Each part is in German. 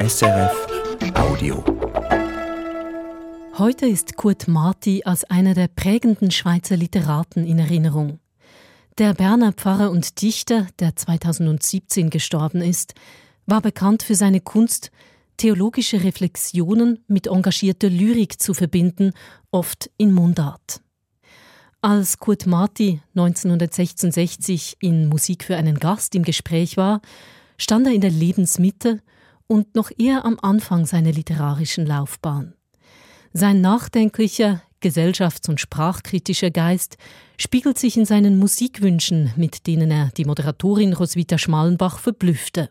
SRF Audio. Heute ist Kurt Marti als einer der prägenden Schweizer Literaten in Erinnerung. Der Berner Pfarrer und Dichter, der 2017 gestorben ist, war bekannt für seine Kunst, theologische Reflexionen mit engagierter Lyrik zu verbinden, oft in Mundart. Als Kurt Marti 1966 in Musik für einen Gast im Gespräch war, stand er in der Lebensmitte und noch eher am Anfang seiner literarischen Laufbahn. Sein nachdenklicher, gesellschafts- und sprachkritischer Geist spiegelt sich in seinen Musikwünschen, mit denen er die Moderatorin Roswitha Schmalenbach verblüffte.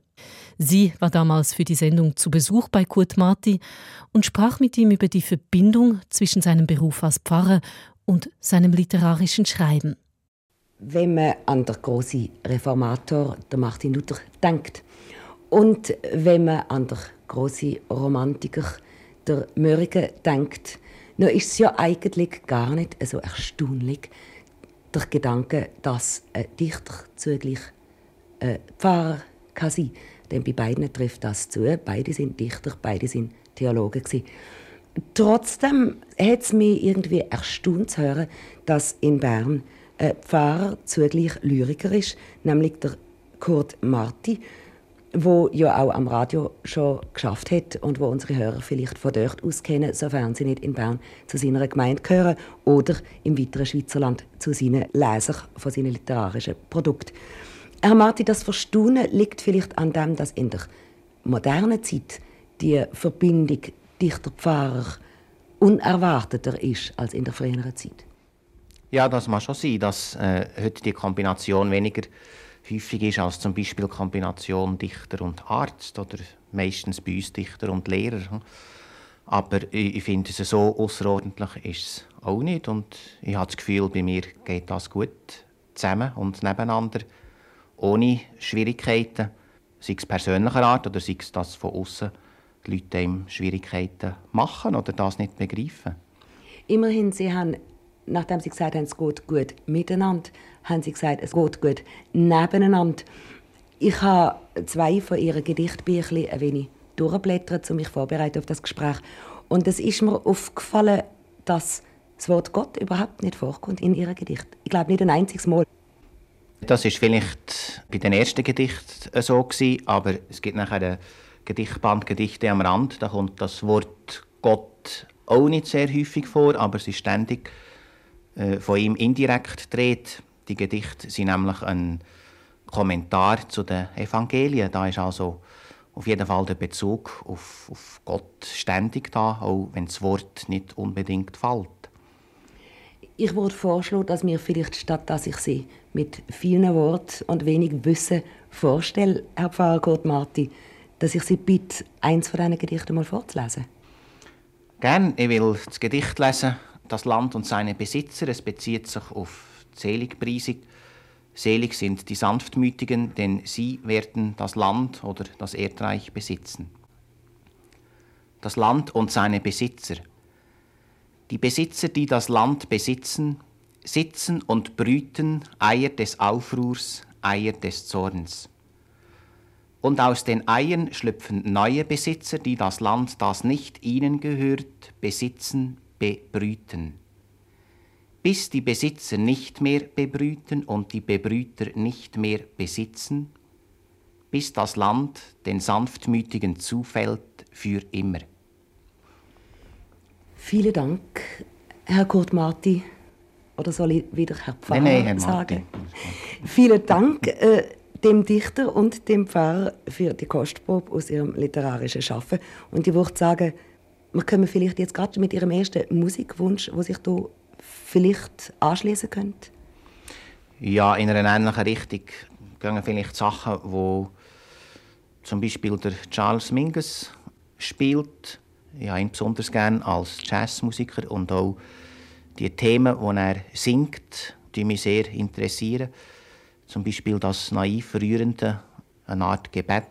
Sie war damals für die Sendung zu Besuch bei Kurt Marti und sprach mit ihm über die Verbindung zwischen seinem Beruf als Pfarrer und seinem literarischen Schreiben. Wenn man an den großen Reformator, der Martin Luther, denkt und wenn man an den großen Romantiker, der Mörige, denkt, dann ist es ja eigentlich gar nicht so erstaunlich, der Gedanke, dass ein Dichter zugleich ein Pfarrer kann sein kann. Denn bei beiden trifft das zu. Beide sind Dichter, beide sind Theologen. Gewesen. Trotzdem hat es mich irgendwie erstaunt zu hören, dass in Bern ein Pfarrer zugleich Lyriker ist, nämlich der Kurt Marti, wo ja auch am Radio schon geschafft hat und wo unsere Hörer vielleicht von dort aus kennen, sofern sie nicht in Bern zu seiner Gemeinde gehören oder im weiteren Schweizerland zu seinen Lesern von seinen literarischen Produkten. Herr Marti, das Verstaunen liegt vielleicht an dem, dass in der modernen Zeit die Verbindung Dichter-Pfarrer unerwarteter ist als in der früheren Zeit. Ja, das mag schon sein, dass äh, heute die Kombination weniger häufig ist als zum Beispiel Kombination Dichter und Arzt oder meistens bei uns Dichter und Lehrer. Aber ich, ich finde es so außerordentlich ist es auch nicht und ich habe das Gefühl, bei mir geht das gut zusammen und nebeneinander ohne Schwierigkeiten, sei es persönlicher Art oder sei es das von außen die Leute ihm Schwierigkeiten machen oder das nicht begreifen. Immerhin, Sie haben, nachdem Sie gesagt haben, es geht gut miteinander, haben Sie gesagt, es geht gut nebeneinander. Ich habe zwei von Ihren Gedichtbüchern ein wenig durchblättert, um mich vorbereiten auf das Gespräch. Und es ist mir aufgefallen, dass das Wort Gott überhaupt nicht vorkommt in Ihren Gedichten. Ich glaube nicht ein einziges Mal. Das ist vielleicht bei den ersten Gedichten so gewesen, aber es gibt nachher eine Gedichtband Gedichte am Rand. Da kommt das Wort Gott auch nicht sehr häufig vor, aber es ist ständig äh, von ihm indirekt dreht. Die Gedichte sind nämlich ein Kommentar zu den Evangelien. Da ist also auf jeden Fall der Bezug auf, auf Gott ständig da, auch wenn das Wort nicht unbedingt fällt. Ich würde vorschlagen, dass mir vielleicht statt dass ich sie mit vielen Worten und wenig Wissen vorstelle, Herr Pfarrer Kurt Marti, dass ich Sie bitte, eins von diesen Gedichten mal vorzulesen. Gern. Ich will das Gedicht lesen, Das Land und seine Besitzer. Es bezieht sich auf Seligpreisung. Selig sind die Sanftmütigen, denn sie werden das Land oder das Erdreich besitzen. Das Land und seine Besitzer. Die Besitzer, die das Land besitzen, sitzen und brüten Eier des Aufruhrs, Eier des Zorns. Und aus den Eiern schlüpfen neue Besitzer, die das Land, das nicht ihnen gehört, besitzen, bebrüten. Bis die Besitzer nicht mehr bebrüten und die Bebrüter nicht mehr besitzen, bis das Land den Sanftmütigen zufällt für immer. Vielen Dank, Herr Kurt Marti. Oder soll ich wieder Herr Pfarrer nein, nein, Herr sagen? Vielen Dank äh, dem Dichter und dem Pfarrer für die Kostprobe aus ihrem literarischen Schaffen. Und ich würde sagen, wir können vielleicht jetzt gerade mit Ihrem ersten Musikwunsch, wo sich du vielleicht anschließen könnt. Ja, in einer ähnlichen Richtung gehen vielleicht Sachen, wo zum Beispiel der Charles Mingus spielt. Ich habe ihn besonders gerne als Jazzmusiker und auch die Themen, die er singt, die mich sehr interessieren. Zum Beispiel das naiv rührende, eine Art Gebet.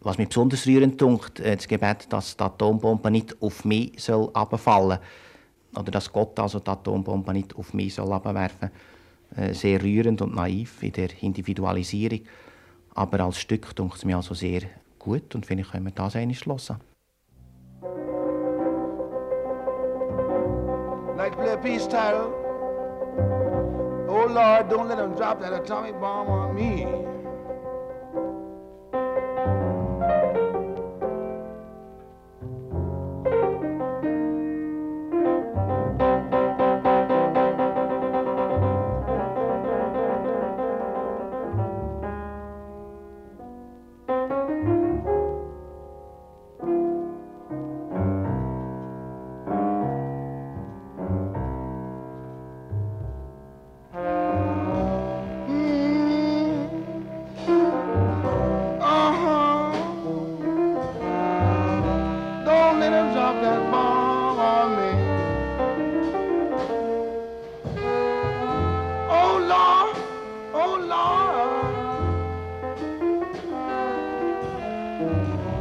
Was mich besonders rührend dunkt, äh, das Gebet, dass die Atombombe nicht auf mich soll abfallen oder dass Gott also die Atombombe nicht auf mich soll abwerfen soll. Äh, sehr rührend und naiv in der Individualisierung. Aber als Stück denkt es mir also sehr gut und finde ich, können wir das einmal schlossen. Like to play a peace title. Oh Lord, don't let them drop that atomic bomb on me.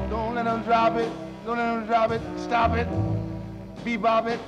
Don't let them drop it. Don't let them drop it. Stop it. Bebop it.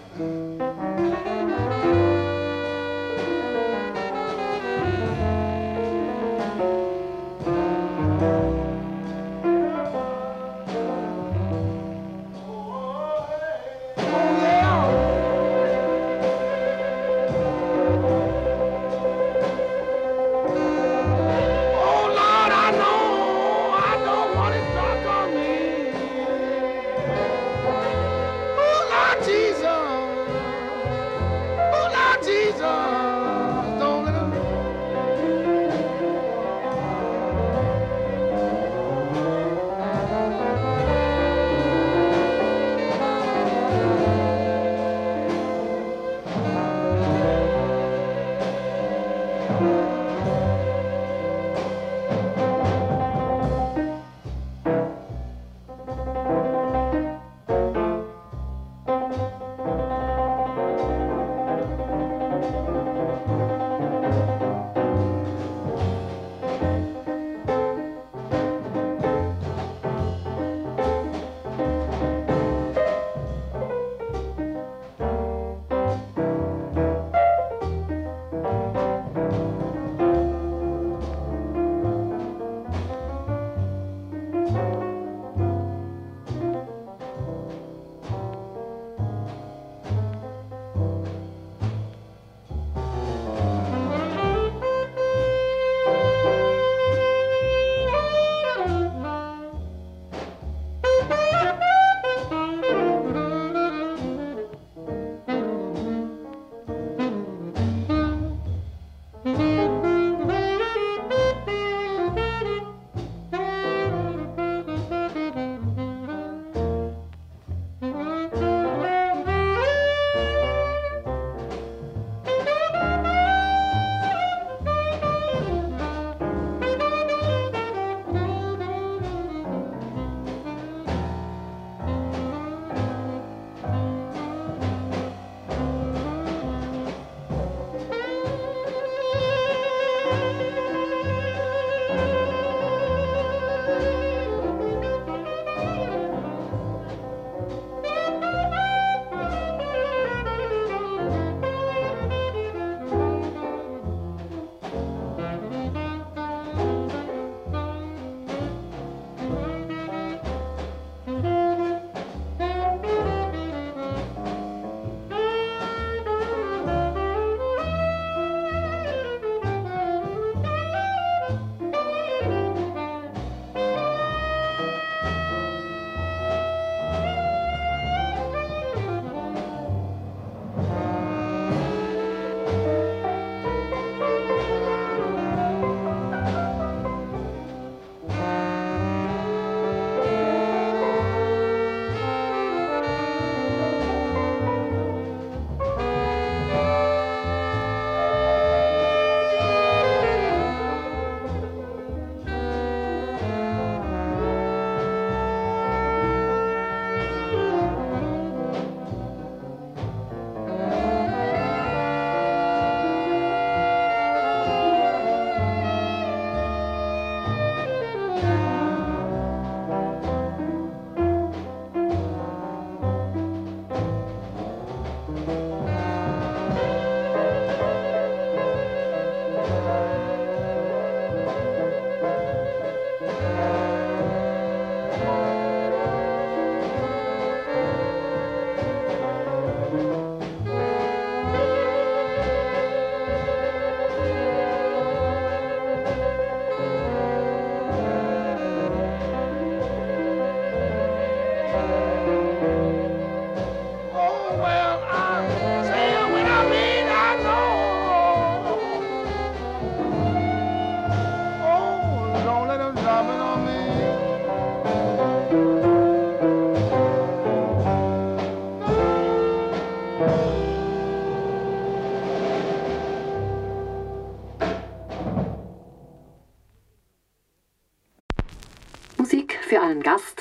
Gast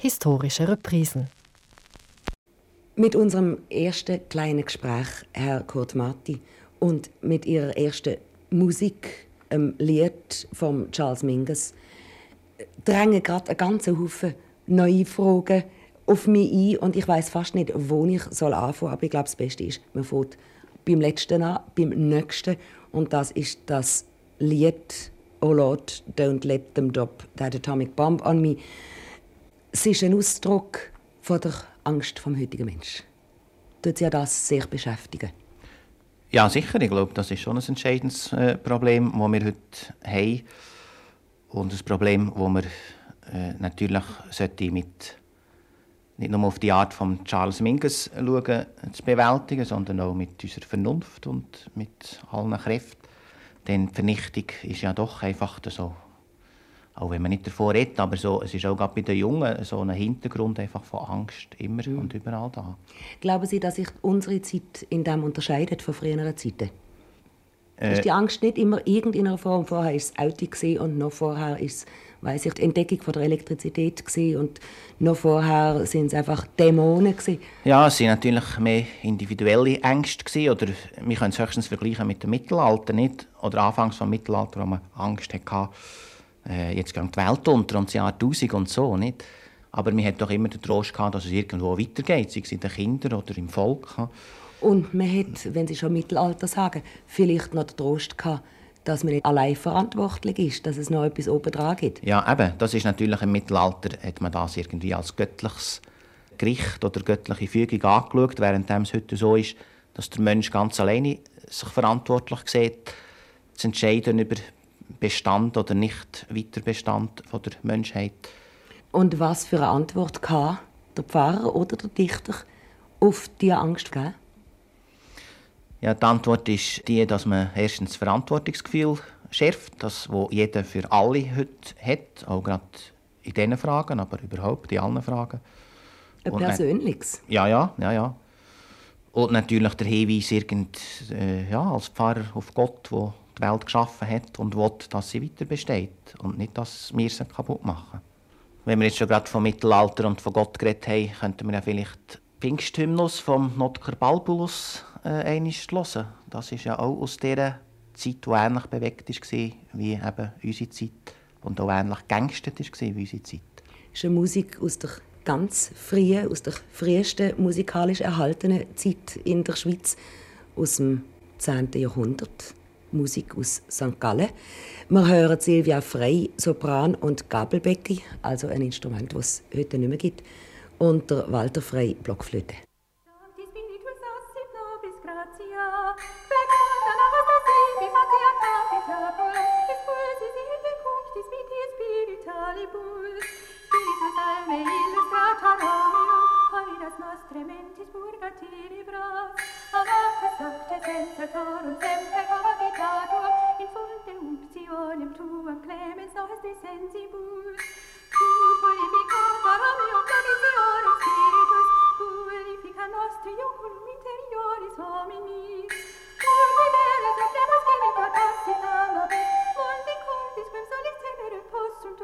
historische Reprisen. Mit unserem ersten kleinen Gespräch, Herr Kurt Marti, und mit Ihrer ersten Musik, einem Lied von Charles Mingus, drängen gerade einen ganzen Haufen neue Fragen auf mich ein und ich weiß fast nicht, wo ich soll anfangen soll. Aber ich glaube, das Beste ist, man fängt beim letzten an, beim nächsten. Und das ist das Lied «Oh Lord, don't let them drop that atomic bomb on me». Es ist ein Ausdruck von der Angst vom heutigen Menschen. Tut Sie das sehr beschäftigen? Ja, sicher. Ich glaube, das ist schon ein entscheidendes äh, Problem, das wir heute haben. Und ein Problem, das wir äh, natürlich sollte mit nicht nur auf die Art von Charles Mingus schauen, zu bewältigen, sondern auch mit unserer Vernunft und mit allen Kräften. Denn die Vernichtung ist ja doch einfach so auch wenn man nicht davor redet, aber so, es ist auch gerade bei den Jungen so ein Hintergrund einfach von Angst immer mhm. und überall da. Glauben Sie, dass sich unsere Zeit in dem unterscheidet von früheren Zeiten? Äh, ist die Angst nicht immer irgendeiner Form? Vorher war es Auto und noch vorher ist weiß ich, die Entdeckung von der Elektrizität und noch vorher sind es einfach Dämonen gewesen. Ja, es sind natürlich mehr individuelle Ängste gewesen, oder wir können es höchstens vergleichen mit dem Mittelalter nicht oder anfangs vom Mittelalter, wo man Angst hatte äh, jetzt geht die Welt unter und das Jahr 1000 und so, nicht? Aber man hat doch immer den Trost gehabt, dass es irgendwo weitergeht, sei es in den Kindern oder im Volk. Und man hat, wenn Sie schon Mittelalter sagen, vielleicht noch den Trost gehabt, dass man nicht allein verantwortlich ist, dass es noch etwas oben dran gibt. Ja, eben. Das ist natürlich im Mittelalter, hat man das irgendwie als göttliches Gericht oder göttliche Fügung angeschaut, während es heute so ist, dass der Mensch ganz alleine sich verantwortlich sieht, zu entscheiden über Bestand oder nicht Weiterbestand von der Menschheit. Und was für eine Antwort kann der Pfarrer oder der Dichter auf diese Angst geben? Ja, die Antwort ist die, dass man erstens das Verantwortungsgefühl schärft, das wo jeder für alle heute hat, auch gerade in diesen Fragen, aber überhaupt in allen Fragen. Ein persönliches? Ja, ja, ja, ja. Und natürlich der Hinweis irgend, äh, ja, als Pfarrer auf Gott, der die Welt geschaffen hat und will, dass sie weiter besteht und nicht, dass wir sie kaputt machen. Wenn wir jetzt schon gerade vom Mittelalter und von Gott geredet haben, könnten wir ja vielleicht Pfingsthymnus vom Notker Balbulus äh, hören. Das ist ja auch aus dieser Zeit, die ähnlich bewegt war wie eben unsere Zeit und auch ähnlich geängstet war wie unsere Zeit. Das ist eine Musik aus der ganz frühen, aus der frühesten musikalisch erhaltenen Zeit in der Schweiz, aus dem 10. Jahrhundert. Musik aus St. Gallen. Wir hören Silvia Frey, Sopran und Gabelbecki, also ein Instrument, das es heute nicht mehr gibt, und Walter Frey, Blockflöte. vulpus, spiritus alme illustrator hominum, hominas nostre mentis purga tenebras, ad opus apte sensatorum semper habitatum, in funde umptionem tuam clemens nostri sensibus, tu purificator hominum conditionum spiritus, purifica nostri oculum interioris hominis, pur videres et demas genita tassitam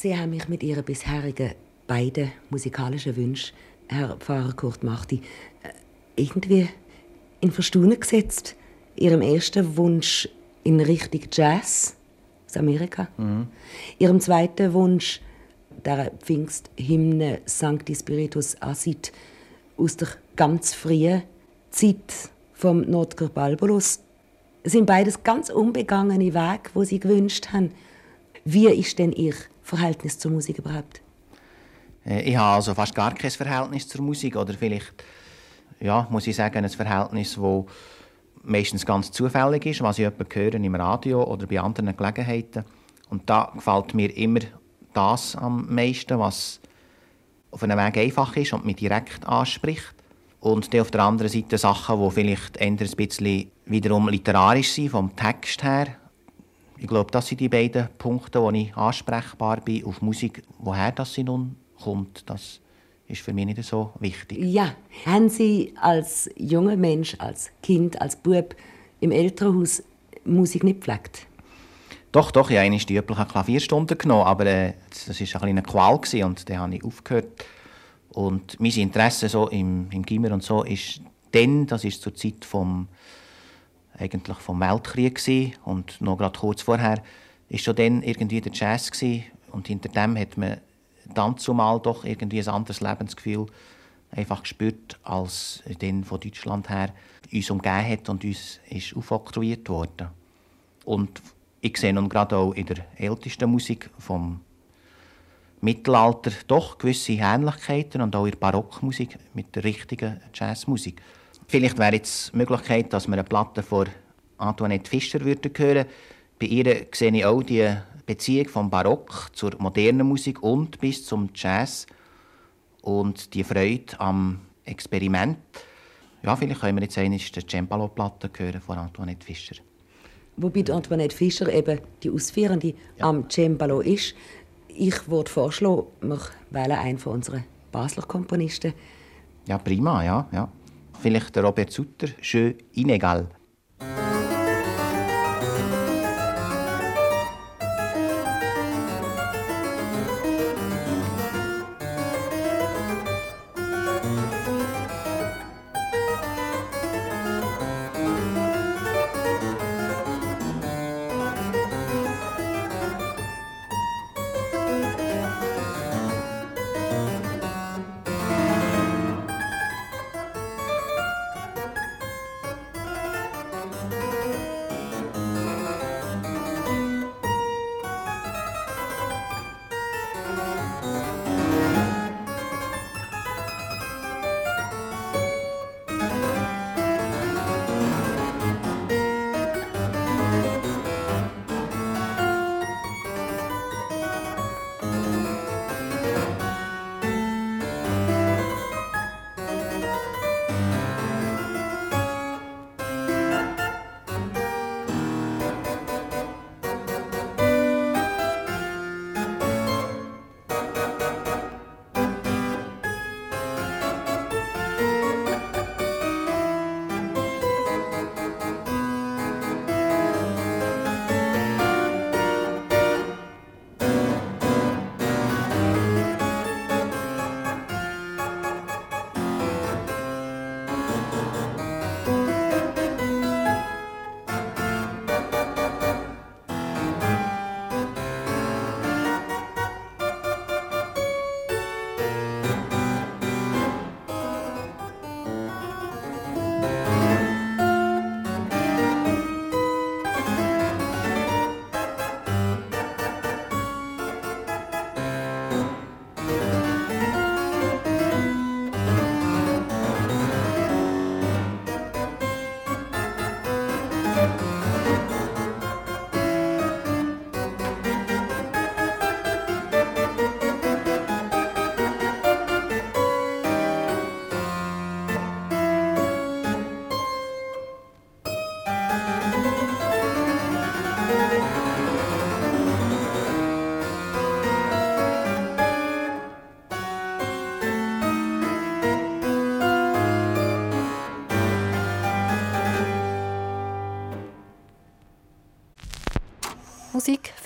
Sie haben mich mit Ihren bisherigen beiden musikalischen Wünschen, Herr Pfarrer Kurt Machti, äh, irgendwie in Verstaunen gesetzt. Ihrem ersten Wunsch in Richtung Jazz aus Amerika. Mhm. Ihrem zweiten Wunsch der Pfingsthymne Sancti Spiritus Asit aus der ganz frühen Zeit vom Notker Balbolus. Es sind beides ganz unbegangene Wege, wo sie gewünscht haben. Wie ist denn Ihr Verhältnis zur Musik überhaupt? Äh, ich habe also fast gar kein Verhältnis zur Musik oder vielleicht, ja, muss ich sagen, ein Verhältnis, das meistens ganz zufällig ist, was ich jemanden höre im Radio oder bei anderen Gelegenheiten. Und da gefällt mir immer das am meisten, was auf einem Weg einfach ist und mich direkt anspricht. Und dann auf der anderen Seite Sachen, die vielleicht eher ein bisschen wiederum literarisch sind, vom Text her. Ich glaube, das sind die beiden Punkte, wo ich ansprechbar bin auf Musik. Woher das sie nun kommt, das ist für mich nicht so wichtig. Ja, haben Sie als junger Mensch, als Kind, als Bub im Elternhaus Musik nicht gepflegt? Doch, doch, ich habe die üblichen Klavierstunden genommen, aber äh, das war ein eine Qual gewesen, und dann habe ich aufgehört. Und mein Interesse so im, im Gimmer und so ist dann, das ist zur Zeit vom, eigentlich vom Weltkrieg gewesen, und noch gerade kurz vorher, ist schon dann irgendwie der Jazz gewesen, und hinter dem hat man dann zumal doch irgendwie ein anderes Lebensgefühl einfach gespürt, als dann von Deutschland her uns umgeben hat und uns ist aufoktroyiert worden. Und ich sehe nun gerade auch in der ältesten Musik vom Mittelalter doch gewisse Ähnlichkeiten und auch in der Barockmusik mit der richtigen Jazzmusik. Vielleicht wäre jetzt die Möglichkeit, dass wir eine Platte von Antoinette Fischer hören würden. Bei ihr sehe ich auch die Beziehung vom Barock zur modernen Musik und bis zum Jazz und die Freude am Experiment. Ja, vielleicht können wir jetzt die Cembalo-Platte hören von Antoinette Fischer. Wobei Antoinette Fischer eben die Ausführende ja. am Cembalo ist. Ich würde vorschlagen, wir wählen einen von unseren Basler Komponisten. Ja, prima, ja. ja. Vielleicht der Robert Sutter, «Jeu inégal».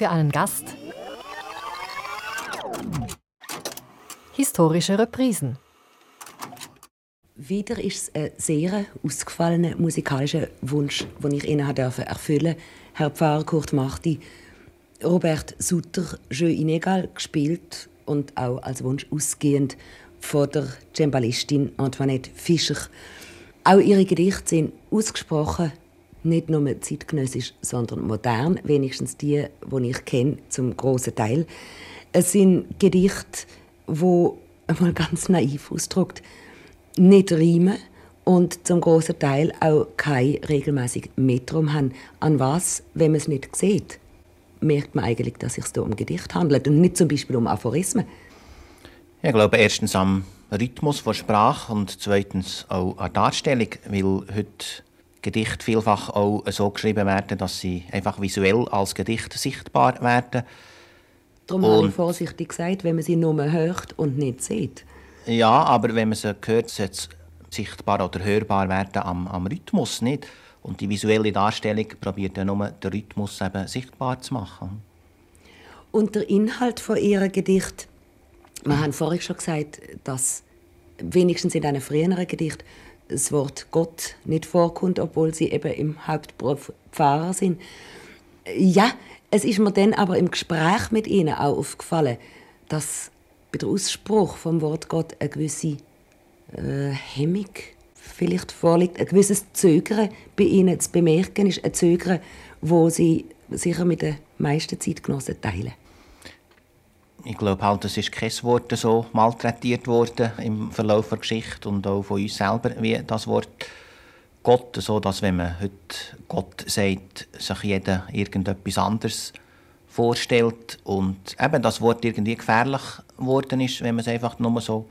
Für einen Gast. Historische Reprisen. Wieder ist es ein sehr ausgefallener musikalischer Wunsch, den ich Ihnen erfüllen durfte, Herr Pfarrer Kurt Marti. Robert Sutter, Jeu inégal, gespielt und auch als Wunsch ausgehend von der Cembalistin Antoinette Fischer. Auch ihre Gedichte sind ausgesprochen nicht nur zeitgenössisch, sondern modern, wenigstens die, die ich kenne, zum großen Teil. Es sind Gedichte, wo einmal ganz naiv ausdrückt, nicht reimen und zum großen Teil auch kein regelmäßig Metrum haben. An was, wenn man es nicht sieht, merkt man eigentlich, dass es sich um Gedicht handelt und nicht zum Beispiel um Aphorismen. Ich glaube erstens am Rhythmus der Sprache und zweitens auch an Darstellung, weil heute Gedichte vielfach auch so geschrieben werden, dass sie einfach visuell als Gedicht sichtbar werden. Darum habe ich vorsichtig gesagt, wenn man sie nur hört und nicht sieht. Ja, aber wenn man sie hört, sollte es sichtbar oder hörbar werden am, am Rhythmus, nicht? Und die visuelle Darstellung probiert ja nur den Rhythmus eben sichtbar zu machen. Und der Inhalt von ihrem Gedicht, wir haben vorhin schon gesagt, dass wenigstens in einem früheren Gedicht das Wort Gott nicht vorkommt, obwohl sie eben im Hauptberuf Pfarrer sind. Ja, es ist mir dann aber im Gespräch mit ihnen auch aufgefallen, dass bei der Ausspruch vom Wort Gott eine gewisse äh, Hemmung vielleicht vorliegt, ein gewisses Zögern bei ihnen zu bemerken ist, ein Zögern, wo sie sicher mit den meisten Zeitgenossen teilen. Ich glaube halt, es ist kein Wort so malträtiert worden im Verlauf der Geschichte und auch von uns selber wie das Wort Gott, so dass wenn man heute Gott sagt, sich jeder irgendetwas anderes vorstellt und eben das Wort irgendwie gefährlich geworden ist, wenn man es einfach nur so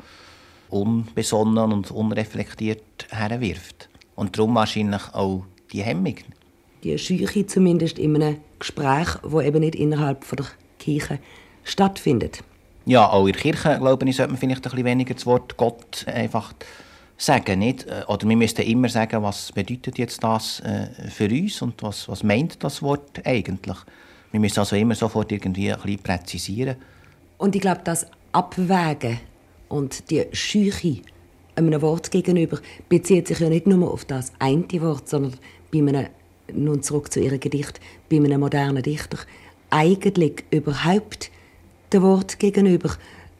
unbesonnen und unreflektiert herwirft. Und darum wahrscheinlich auch die Hemmung. Die Scheuche zumindest in einem Gespräch, wo eben nicht innerhalb der Kirche stattfindet. Ja, auch in der Kirche, glaube ich, sollte man vielleicht ein bisschen weniger das Wort Gott einfach sagen, nicht? Oder wir müssten immer sagen, was bedeutet jetzt das äh, für uns und was, was meint das Wort eigentlich? Wir müssen also immer sofort irgendwie ein bisschen präzisieren. Und ich glaube, das Abwägen und die Scheuche einem Wort gegenüber bezieht sich ja nicht nur auf das eine Wort, sondern bei einem, nun zurück zu ihrem Gedicht, bei einem modernen Dichter, eigentlich überhaupt dem Wort gegenüber.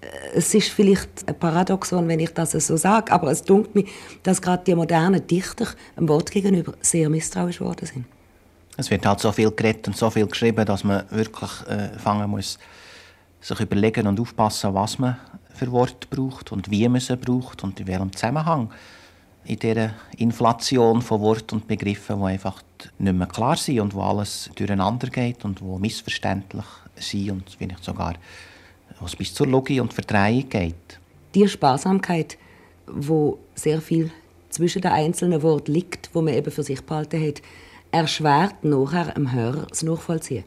Äh, es ist vielleicht ein Paradoxon, wenn ich das so sage, aber es dunkelt mir, dass gerade die modernen Dichter dem Wort gegenüber sehr misstrauisch geworden sind. Es wird halt so viel geredet und so viel geschrieben, dass man wirklich äh, fangen muss, sich überlegen und aufpassen, was man für Worte braucht und wie man sie braucht und in welchem Zusammenhang. In dieser Inflation von Worten und Begriffen, die einfach nicht mehr klar sind und wo alles durcheinander geht und wo missverständlich sind und vielleicht sogar was bis zur Logik und Verdrehung geht. Die Sparsamkeit, wo sehr viel zwischen den einzelnen Worten liegt, wo man eben für sich behalten hat, erschwert nachher dem Hörer das Nachvollziehen.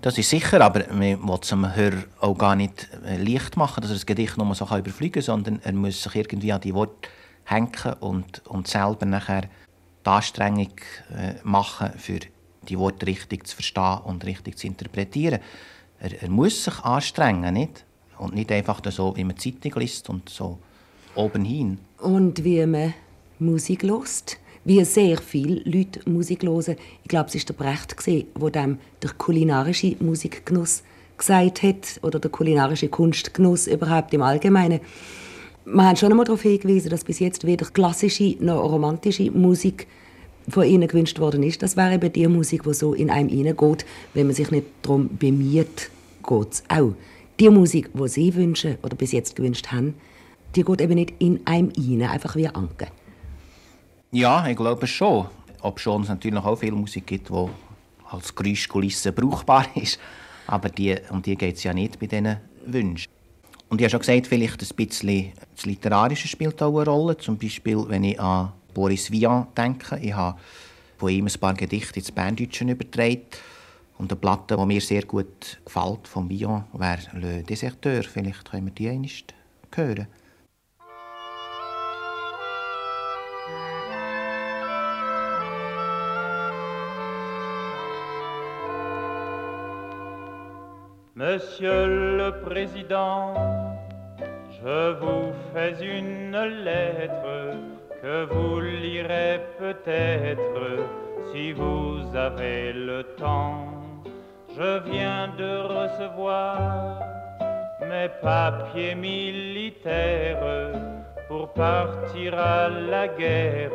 Das ist sicher, aber man will es dem Hörer auch gar nicht äh, leicht machen, dass er das Gedicht nur so überfliegen kann, sondern er muss sich irgendwie an die Worte hängen und, und selber nachher die Anstrengung äh, machen, für die Worte richtig zu verstehen und richtig zu interpretieren. Er, er muss sich anstrengen, nicht? Und nicht einfach so, wie man Zeitung liest und so oben hin. Und wie man Musik lost wie sehr viele Leute Musik hören. Ich glaube, es war der Brecht, der dem der kulinarische Musikgenuss gesagt hat, oder der kulinarische Kunstgenuss überhaupt im Allgemeinen. Wir haben schon einmal darauf hingewiesen, dass bis jetzt weder klassische noch romantische Musik von ihnen gewünscht worden ist. Das wäre eben die Musik, die so in einem hineingeht, wenn man sich nicht darum bemüht, geht es auch. Die Musik, die sie wünschen oder bis jetzt gewünscht haben, die geht eben nicht in einem hinein, einfach wie Anke. Ja, ich glaube schon. Ob schon es natürlich auch viel Musik gibt, die als Geräuschkulisse brauchbar ist. Aber die, um die geht es ja nicht bei diesen Wünschen. Und ich habe schon gesagt, vielleicht ein bisschen das Literarische spielt auch eine Rolle. Zum Beispiel, wenn ich an Boris Vian denke. Ich habe von ihm ein paar Gedichte ins Berndeutschen übertragen. Und eine Platte, die mir sehr gut gefällt, von Vian, wäre «Le Deserteur». Vielleicht können wir die einmal hören. Monsieur le Président, Je vous fais une lettre que vous lirez peut-être si vous avez le temps. Je viens de recevoir mes papiers militaires pour partir à la guerre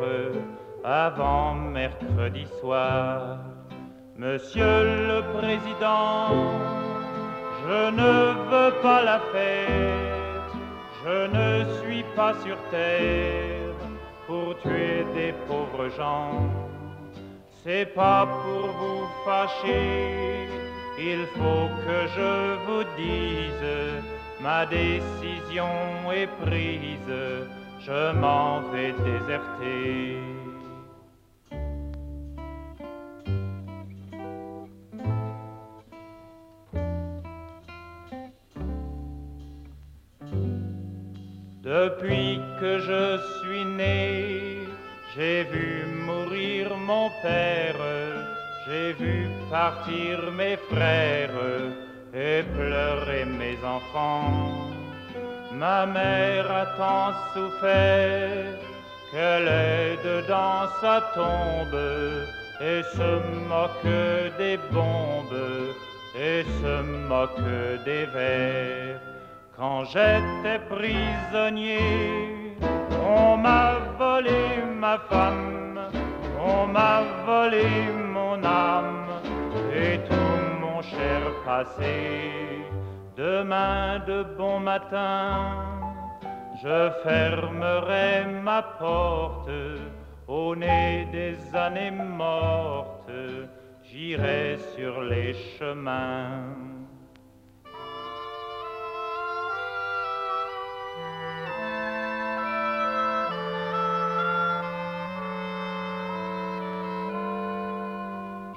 avant mercredi soir. Monsieur le Président, je ne veux pas la fête, je ne suis pas sur terre pour tuer des pauvres gens. C'est pas pour vous fâcher, il faut que je vous dise, ma décision est prise, je m'en vais déserter. J'ai vu partir mes frères et pleurer mes enfants. Ma mère a tant souffert qu'elle est dedans sa tombe et se moque des bombes et se moque des vers. Quand j'étais prisonnier, on m'a volé ma femme, on m'a volé mon âme et tout mon cher passé. Demain de bon matin, je fermerai ma porte au nez des années mortes, j'irai sur les chemins.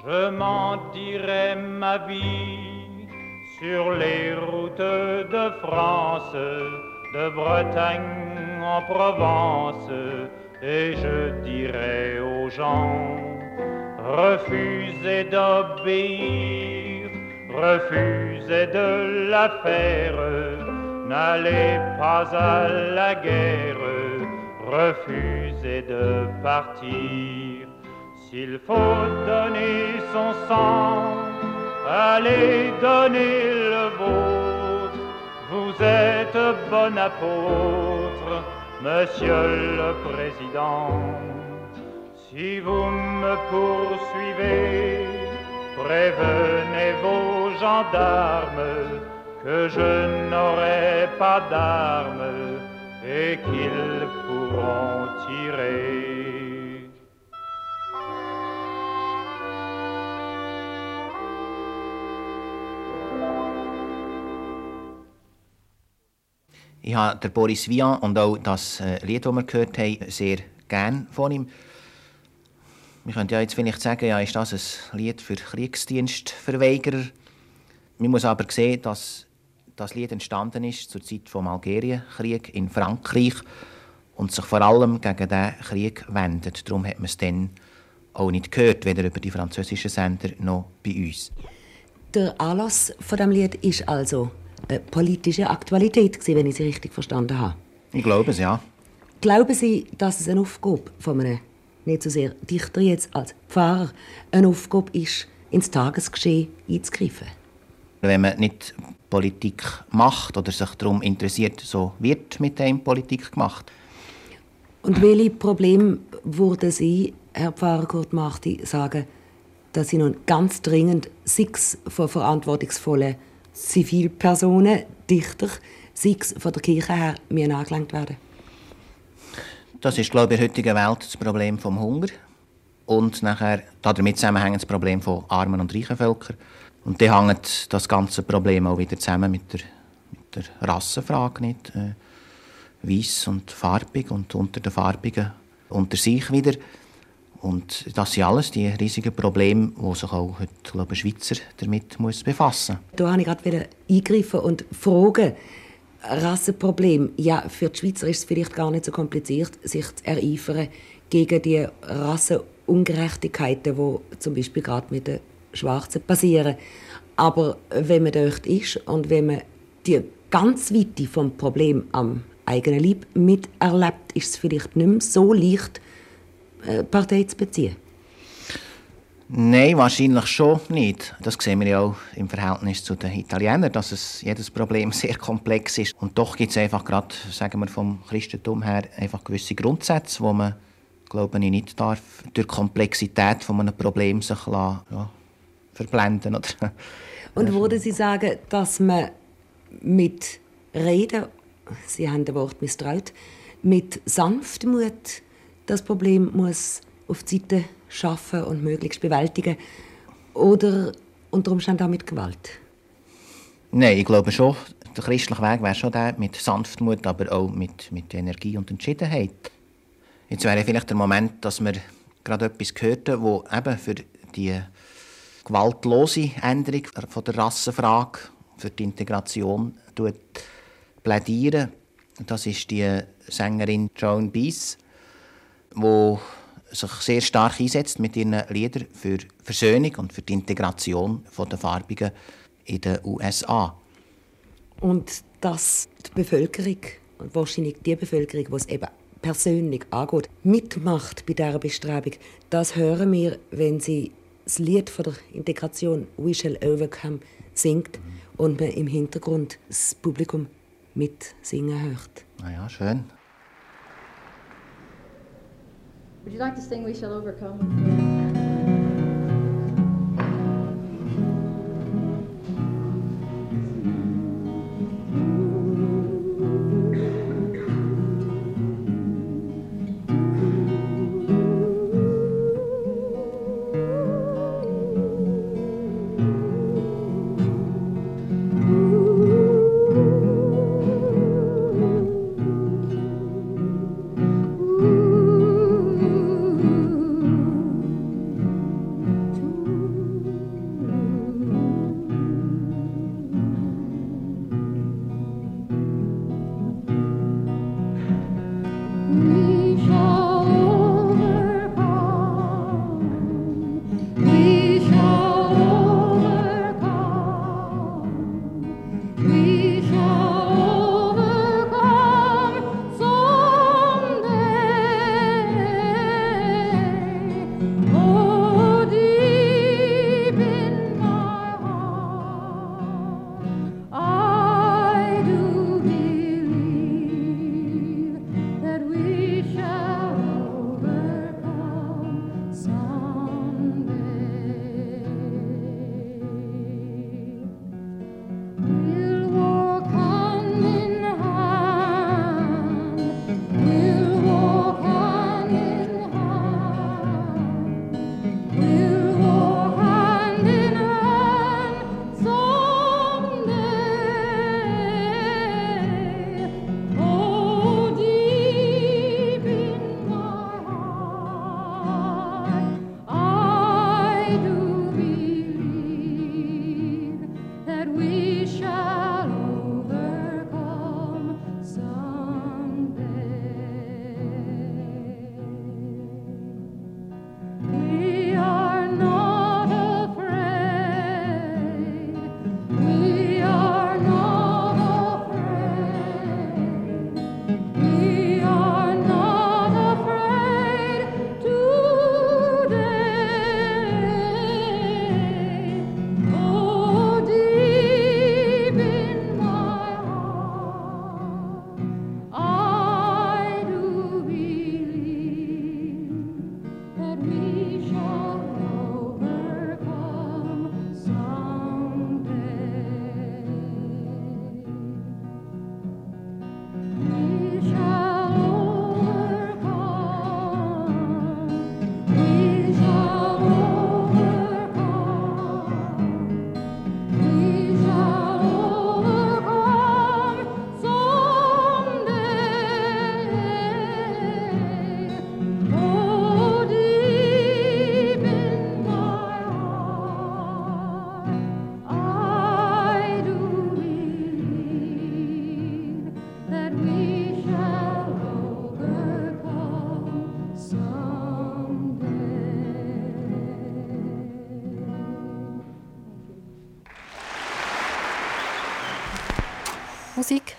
Je m'en dirai ma vie sur les routes de France, de Bretagne en Provence, et je dirai aux gens, refusez d'obéir, refusez de la faire, n'allez pas à la guerre, refusez de partir. S'il faut donner son sang, allez donner le vôtre. Vous êtes bon apôtre, monsieur le président. Si vous me poursuivez, prévenez vos gendarmes que je n'aurai pas d'armes et qu'ils pourront tirer. Ich habe den Boris Vian und auch das äh, Lied, das wir gehört haben, sehr gern von ihm. Wir könnten ja jetzt vielleicht sagen, ja, ist das ein Lied für Kriegsdienstverweigerer? Man muss aber sehen, dass das Lied entstanden ist zur Zeit des Algerienkrieg in Frankreich und sich vor allem gegen diesen Krieg wendet. Darum hat man es dann auch nicht gehört, weder über die französischen Sender noch bei uns. Der Anlass von dem Lied ist also eine politische Aktualität, wenn ich Sie richtig verstanden habe. Ich glaube es, ja. Glauben Sie, dass es eine Aufgabe von einem, nicht so sehr Dichter jetzt als Pfarrer, eine Aufgabe ist, ins Tagesgeschehen einzugreifen? Wenn man nicht Politik macht oder sich darum interessiert, so wird mit dem Politik gemacht. Und welche Probleme würden Sie, Herr Pfarrer Kurt Marti, sagen, dass Sie nun ganz dringend sechs von verantwortungsvollen Zivilpersonen, Dichter, sechs von der Kirche her, müssen angelangt werden? Das ist, glaube ich, in der heutigen Welt das Problem vom Hunger und nachher damit zusammenhängt das Problem von armen und reichen Völkern. Und dann hängt das ganze Problem auch wieder zusammen mit der, mit der Rassenfrage nicht. Äh, Weiß und farbig und unter den Farbigen unter sich wieder. Und das sind alles die riesigen Probleme, wo sich auch heute, glaube ich, Schweizer damit muss befassen muss. Da wollte ich gerade eingreifen und fragen, Rassenproblem. Ja, für die Schweizer ist es vielleicht gar nicht so kompliziert, sich zu ereifern gegen die Rassenungerechtigkeiten, die zum Beispiel gerade mit den Schwarzen passieren. Aber wenn man dort ist und wenn man die ganz weit vom Problem am eigenen Leib miterlebt, ist es vielleicht nicht mehr so leicht, Partei zu beziehen. Nein, wahrscheinlich schon nicht. Das sehen wir ja auch im Verhältnis zu den Italienern, dass es jedes Problem sehr komplex ist. Und doch gibt es einfach gerade, sagen wir vom Christentum her, einfach gewisse Grundsätze, wo man, glaube ich, nicht darf, durch die Komplexität von einem Problem sich lassen, ja, verblenden oder Und würden Sie sagen, dass man mit Reden, Sie haben das Wort misstraut, mit Sanftmut das Problem muss auf die Seite schaffen und möglichst bewältigen oder unter Umständen auch mit Gewalt? Nein, ich glaube schon, der christliche Weg wäre schon der mit Sanftmut, aber auch mit, mit Energie und Entschiedenheit. Jetzt wäre vielleicht der Moment, dass wir gerade etwas hörten, wo eben für die gewaltlose Änderung von der Rassenfrage, für die Integration plädieren. Das ist die Sängerin Joan Baez, die sich sehr stark einsetzt mit ihren Liedern für Versöhnung und für die Integration der Farbigen in den USA. Und dass die Bevölkerung, wahrscheinlich die Bevölkerung, die es eben persönlich angeht, mitmacht bei dieser Bestrebung, das hören wir, wenn sie das Lied von der Integration «We Shall Overcome» singt und man im Hintergrund das Publikum mitsingen hört. Na ja, schön. Would you like to sing We Shall Overcome?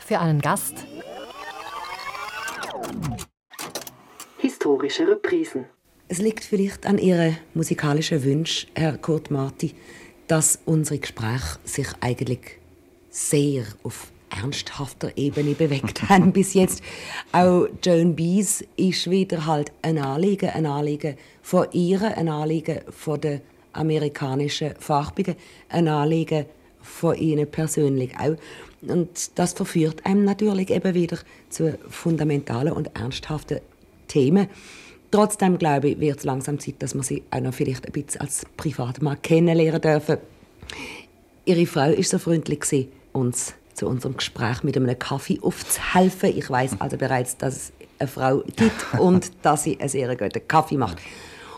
Für einen Gast. Historische Reprisen. Es liegt vielleicht an Ihren musikalischen Wünschen, Herr Kurt Marti, dass unsere Gespräche sich eigentlich sehr auf ernsthafter Ebene bewegt haben bis jetzt. Auch Joan Bees ist wieder halt ein Anliegen, ein Anliegen von ihr, ein Anliegen von der amerikanischen Farbigen, ein Anliegen von ihnen persönlich auch. Und das verführt einem natürlich eben wieder zu fundamentalen und ernsthaften Themen. Trotzdem glaube ich, wird es langsam Zeit, dass man sie auch noch vielleicht ein bisschen als Privatmann kennenlernen dürfen. Ihre Frau ist so freundlich gewesen, uns zu unserem Gespräch mit einem Kaffee aufzuhelfen. Ich weiß also bereits, dass es eine Frau gibt und dass sie einen sehr guten Kaffee macht.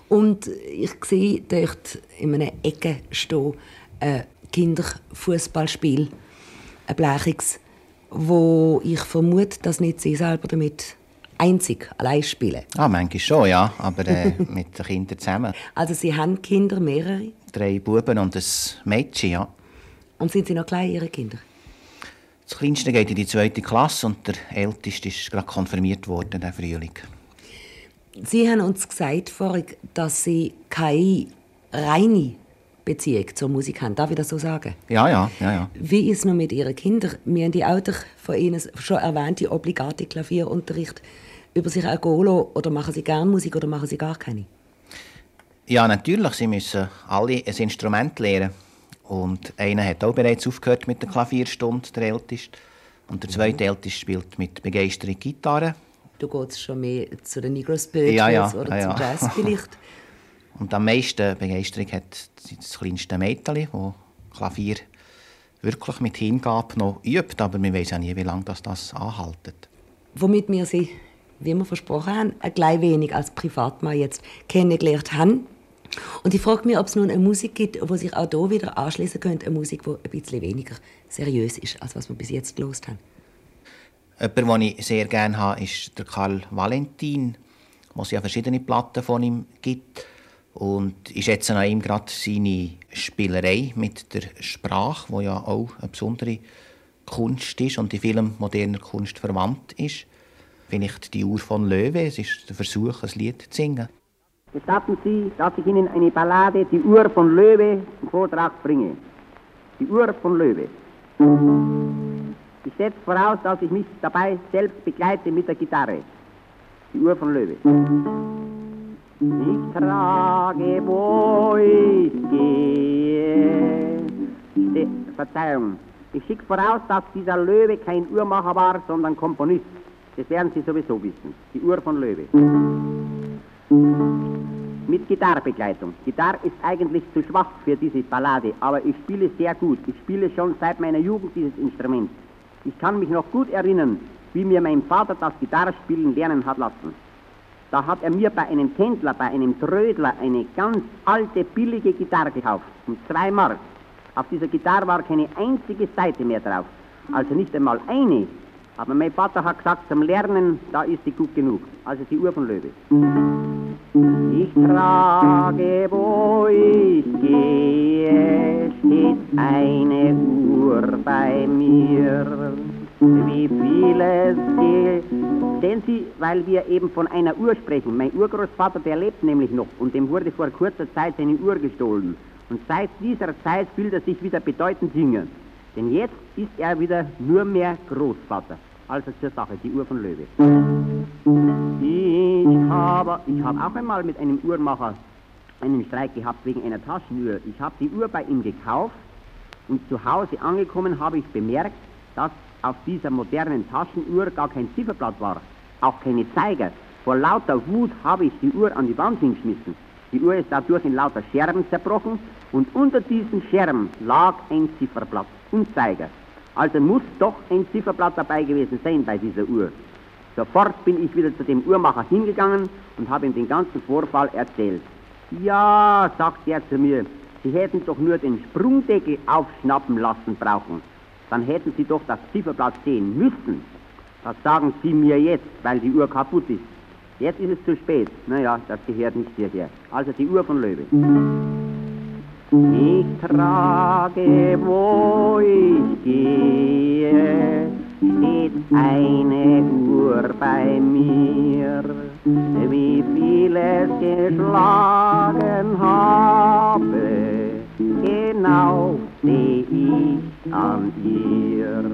Und ich sehe dort in einer Ecke stehen ein Kinderfußballspiel, ein Bleichiges, wo ich vermute, dass nicht sie selber damit einzig allein spielen. Ah, manchmal schon, ja, aber äh, mit den Kindern zusammen. Also Sie haben Kinder, mehrere? Drei Buben und ein Mädchen, ja. Und sind Sie noch klein, Ihre Kinder? Das Kleinste geht in die zweite Klasse und der Älteste ist gerade konfirmiert worden, der Frühling. Sie haben uns gesagt vorhin, dass Sie keine reine Beziehung zur Musik haben. Darf ich das so sagen? Ja, ja, ja, ja. Wie ist es noch mit Ihren Kindern? Wir haben die auch von Ihnen schon erwähnte obligate Klavierunterricht über sich ergehen Oder machen Sie gerne Musik oder machen Sie gar keine? Ja, natürlich. Sie müssen alle ein Instrument lernen. Und einer hat auch bereits aufgehört mit der Klavierstunde, der Älteste. Und der zweite mhm. Älteste spielt mit Begeisterung Gitarre. Du gehst schon mehr zu den Negro Spirituals ja, ja, oder ja, zu Jazz vielleicht? Und am meisten Begeisterung hat das kleinste Mädchen, das Klavier wirklich mit Hingabe noch übt, aber wir wissen ja nie, wie lange das, das anhaltet. Womit wir sie, wie wir versprochen haben, ein klein wenig als Privatmann jetzt kennengelernt haben. Und ich frage mich, ob es nun eine Musik gibt, wo sich auch hier wieder anschließen könnte, eine Musik, die ein bisschen weniger seriös ist, als was wir bis jetzt gelost haben. Jemand, den ich sehr gerne habe, ist der Karl Valentin, wo es ja verschiedene Platten von ihm gibt. Und ich schätze an ihm gerade seine Spielerei mit der Sprache, wo ja auch eine besondere Kunst ist und in vielen moderner Kunst verwandt ist. Vielleicht die Uhr von Löwe, es ist der Versuch, ein Lied zu singen. Gestatten Sie, dass ich Ihnen eine Ballade, die Uhr von Löwe, zum Vortrag bringe. Die Uhr von Löwe. Ich setze voraus, dass ich mich dabei selbst begleite mit der Gitarre. Die Uhr von Löwe. Ich trage, wo ich gehe. Ste Verzeihung. Ich schicke voraus, dass dieser Löwe kein Uhrmacher war, sondern Komponist. Das werden Sie sowieso wissen. Die Uhr von Löwe. Mit Gitarrebegleitung. Gitarre ist eigentlich zu schwach für diese Ballade, aber ich spiele sehr gut. Ich spiele schon seit meiner Jugend dieses Instrument. Ich kann mich noch gut erinnern, wie mir mein Vater das Gitarrespielen lernen hat lassen. Da hat er mir bei einem Händler, bei einem Trödler eine ganz alte, billige Gitarre gekauft. Um zwei Mark. Auf dieser Gitarre war keine einzige Seite mehr drauf. Also nicht einmal eine. Aber mein Vater hat gesagt, zum Lernen, da ist sie gut genug. Also die Uhr von Löwe. Ich trage, wo ich gehe, steht eine Uhr bei mir wie vieles geht. Sehen Sie, weil wir eben von einer Uhr sprechen. Mein Urgroßvater, der lebt nämlich noch und dem wurde vor kurzer Zeit seine Uhr gestohlen. Und seit dieser Zeit fühlt er sich wieder bedeutend jünger. Denn jetzt ist er wieder nur mehr Großvater. Also zur Sache, die Uhr von Löwe. Ich habe, ich habe auch einmal mit einem Uhrmacher einen Streit gehabt wegen einer Taschenuhr. Ich habe die Uhr bei ihm gekauft und zu Hause angekommen habe ich bemerkt, dass auf dieser modernen Taschenuhr gar kein Zifferblatt war, auch keine Zeiger. Vor lauter Wut habe ich die Uhr an die Wand hingeschmissen. Die Uhr ist dadurch in lauter Scherben zerbrochen und unter diesen Scherben lag ein Zifferblatt und Zeiger. Also muss doch ein Zifferblatt dabei gewesen sein bei dieser Uhr. Sofort bin ich wieder zu dem Uhrmacher hingegangen und habe ihm den ganzen Vorfall erzählt. Ja, sagt er zu mir, Sie hätten doch nur den Sprungdeckel aufschnappen lassen brauchen dann hätten Sie doch das Zifferblatt sehen müssen. Das sagen Sie mir jetzt, weil die Uhr kaputt ist. Jetzt ist es zu spät. Naja, das gehört nicht hierher. Also die Uhr von Löwe. Ich trage, wo ich gehe, steht eine Uhr bei mir, wie viel es geschlagen habe, genau seh ich an ihr.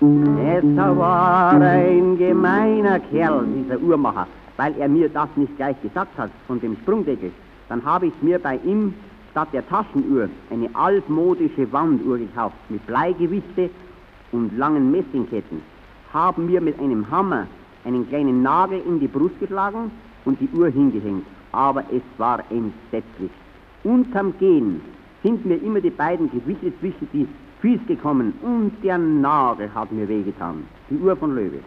Es war ein gemeiner Kerl, dieser Uhrmacher, weil er mir das nicht gleich gesagt hat von dem Sprungdeckel. Dann habe ich mir bei ihm statt der Taschenuhr eine altmodische Wanduhr gekauft mit Bleigewichte und langen Messingketten. Haben mir mit einem Hammer einen kleinen Nagel in die Brust geschlagen und die Uhr hingehängt. Aber es war entsetzlich. Unterm Gehen sind mir immer die beiden Gewichte zwischen die Füße gekommen und der Nagel hat mir wehgetan. Die Uhr von Löwe.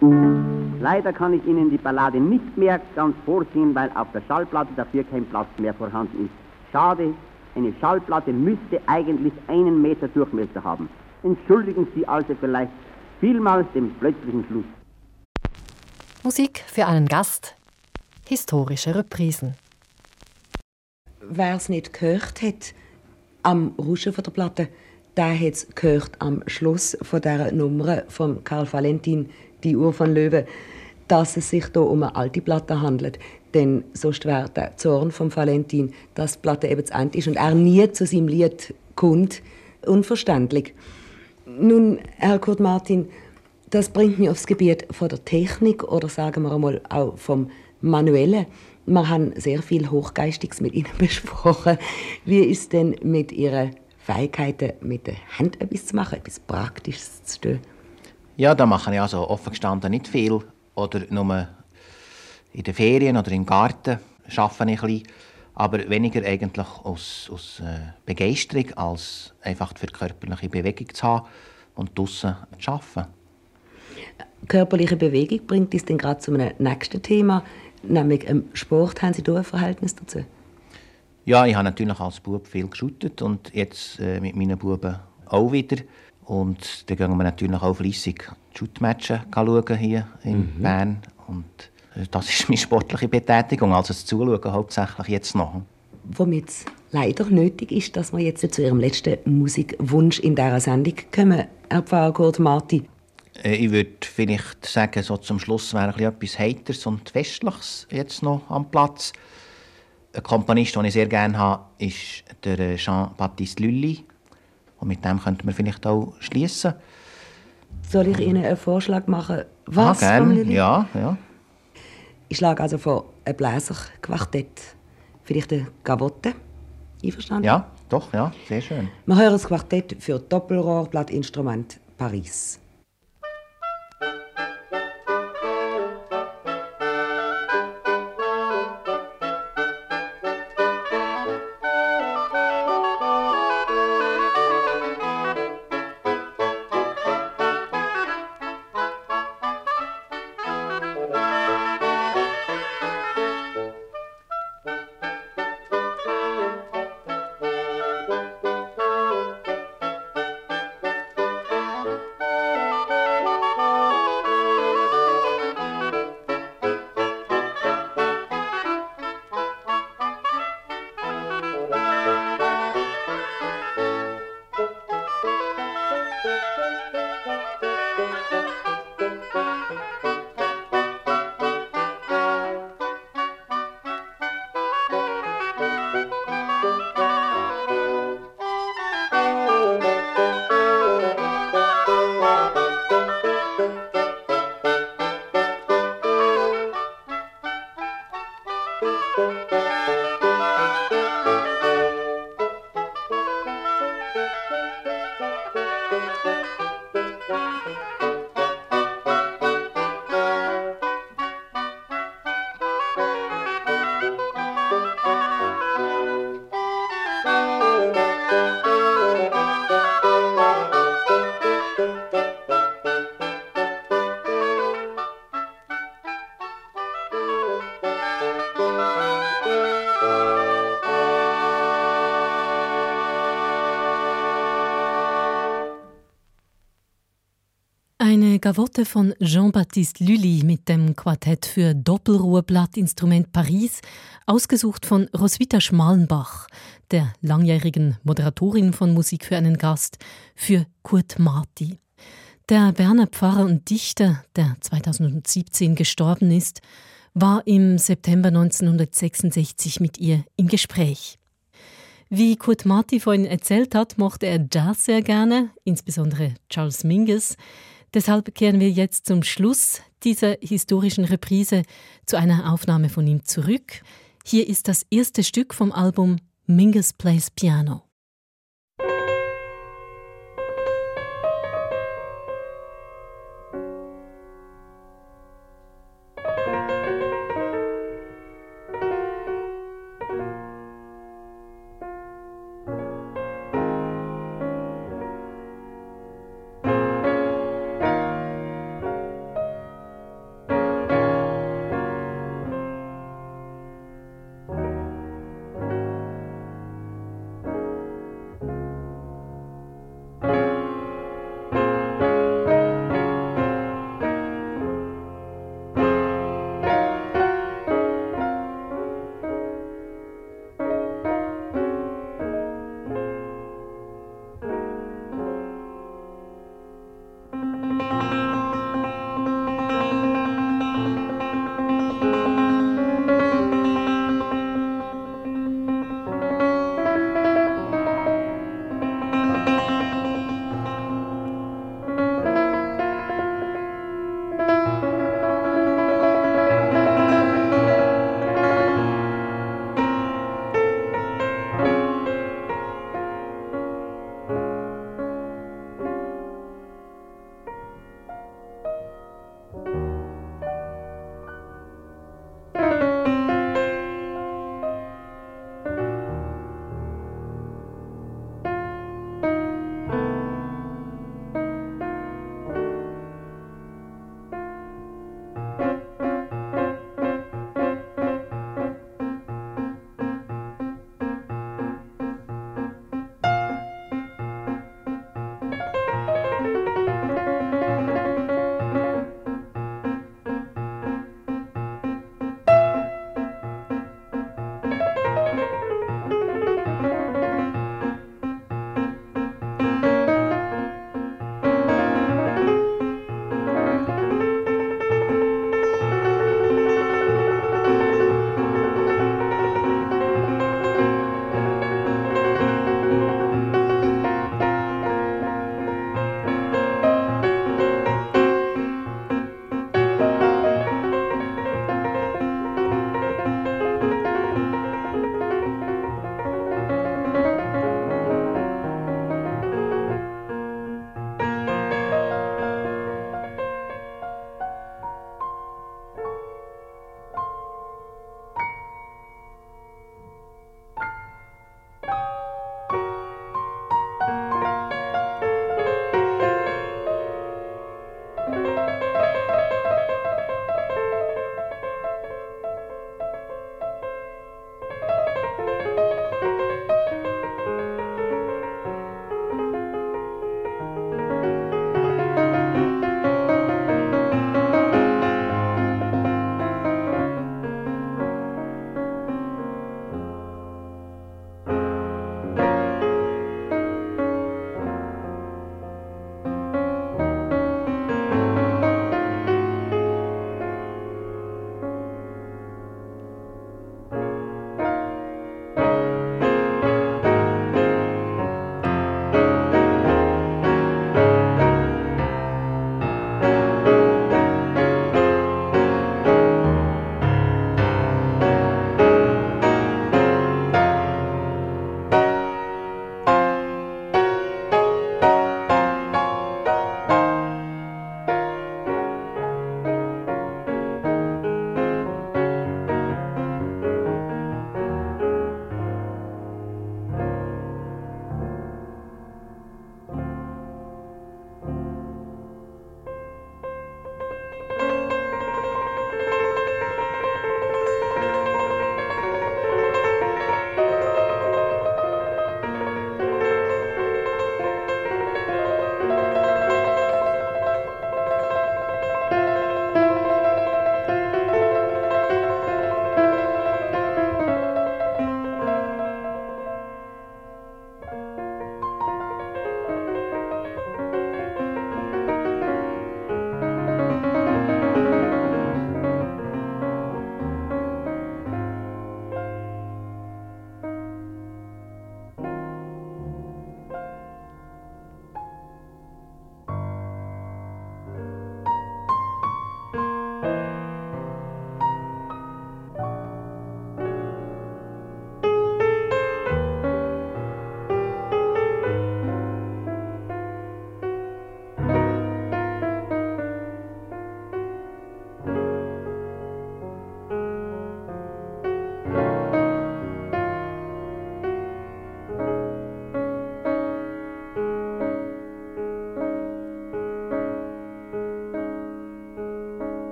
Leider kann ich Ihnen die Ballade nicht mehr ganz vorsingen, weil auf der Schallplatte dafür kein Platz mehr vorhanden ist. Schade, eine Schallplatte müsste eigentlich einen Meter Durchmesser haben. Entschuldigen Sie also vielleicht vielmals den plötzlichen Schluss. Musik für einen Gast, historische Reprisen. Wer es nicht gehört hat, am Rauschen von der Platte, der hat es gehört am Schluss von der Nummer von Karl Valentin, die Uhr von Löwe, dass es sich hier um eine alte Platte handelt. Denn sonst wäre der Zorn von Valentin, dass die Platte eben zu Ende ist und er nie zu seinem Lied kommt, unverständlich. Nun, Herr Kurt Martin, das bringt mich aufs Gebiet von der Technik oder sagen wir einmal auch vom Manuellen. Wir haben sehr viel Hochgeistiges mit Ihnen besprochen. Wie ist denn mit Ihren Fähigkeiten, mit der Hand etwas zu machen, etwas Praktisches zu tun? Ja, da mache ich also offen gestanden nicht viel. Oder nur in den Ferien oder im Garten arbeite ich ein bisschen. Aber weniger eigentlich aus, aus äh, Begeisterung, als einfach für körperliche Bewegung zu haben und draußen zu arbeiten. Körperliche Bewegung bringt uns dann gerade zu einem nächsten Thema, nämlich im Sport. Haben Sie da ein Verhältnis dazu? Ja, ich habe natürlich als Bub viel geschuttet und jetzt äh, mit meinen Buben auch wieder. Und dann gehen wir natürlich auch fleissig Shootmatches schauen hier in mhm. Bern. Und äh, das ist meine sportliche Betätigung, also das Zuschauen hauptsächlich jetzt noch. Womit es leider nötig ist, dass wir jetzt zu Ihrem letzten Musikwunsch in dieser Sendung kommen, Herr Pfarrer Kurt Marti. Äh, ich würde vielleicht sagen, so zum Schluss wäre etwas Heiters und Festliches jetzt noch am Platz. Ein Komponist, den ich sehr gerne habe, ist der äh, Jean-Baptiste Lully. Und mit dem könnte man vielleicht auch schließen. Soll ich Ihnen einen Vorschlag machen? Was? Ah, gerne. Ja, ja. Ich schlage also vor ein Bläserquartett. Vielleicht eine Gavotte. Einverstanden? Ja, doch, ja, sehr schön. Wir hören das Quartett für Doppelrohrblattinstrument Paris. Gavotte von Jean-Baptiste Lully mit dem Quartett für Doppelruheblattinstrument Paris, ausgesucht von Roswitha Schmalenbach, der langjährigen Moderatorin von Musik für einen Gast, für Kurt Marti. Der Berner Pfarrer und Dichter, der 2017 gestorben ist, war im September 1966 mit ihr im Gespräch. Wie Kurt Marti vorhin erzählt hat, mochte er Jazz sehr gerne, insbesondere Charles Mingus. Deshalb kehren wir jetzt zum Schluss dieser historischen Reprise zu einer Aufnahme von ihm zurück. Hier ist das erste Stück vom Album Mingus Plays Piano.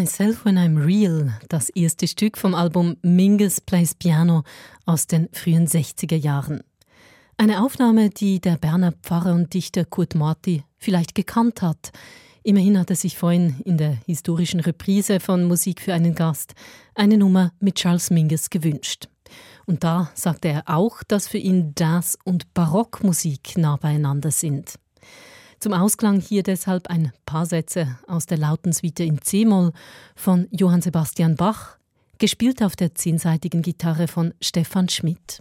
Myself When I'm Real, das erste Stück vom Album Mingus Plays Piano aus den frühen 60er Jahren. Eine Aufnahme, die der Berner Pfarrer und Dichter Kurt Marti vielleicht gekannt hat. Immerhin hat er sich vorhin in der historischen Reprise von Musik für einen Gast eine Nummer mit Charles Mingus gewünscht. Und da sagte er auch, dass für ihn Jazz und Barockmusik nah beieinander sind. Zum Ausklang hier deshalb ein paar Sätze aus der Lautensuite in C-Moll von Johann Sebastian Bach, gespielt auf der zehnseitigen Gitarre von Stefan Schmidt.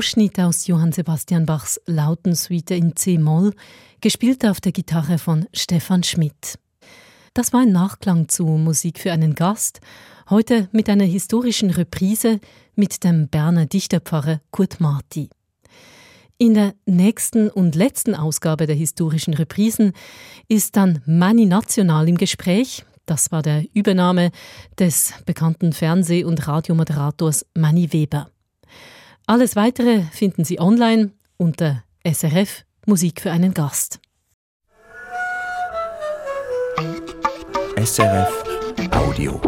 Ein Ausschnitt aus Johann Sebastian Bachs Lautensuite in C-Moll, gespielt auf der Gitarre von Stefan Schmidt. Das war ein Nachklang zu Musik für einen Gast, heute mit einer historischen Reprise mit dem Berner Dichterpfarrer Kurt Marti. In der nächsten und letzten Ausgabe der historischen Reprisen ist dann Mani National im Gespräch. Das war der Übernahme des bekannten Fernseh- und Radiomoderators Manny Weber. Alles weitere finden Sie online unter SRF Musik für einen Gast. SRF Audio.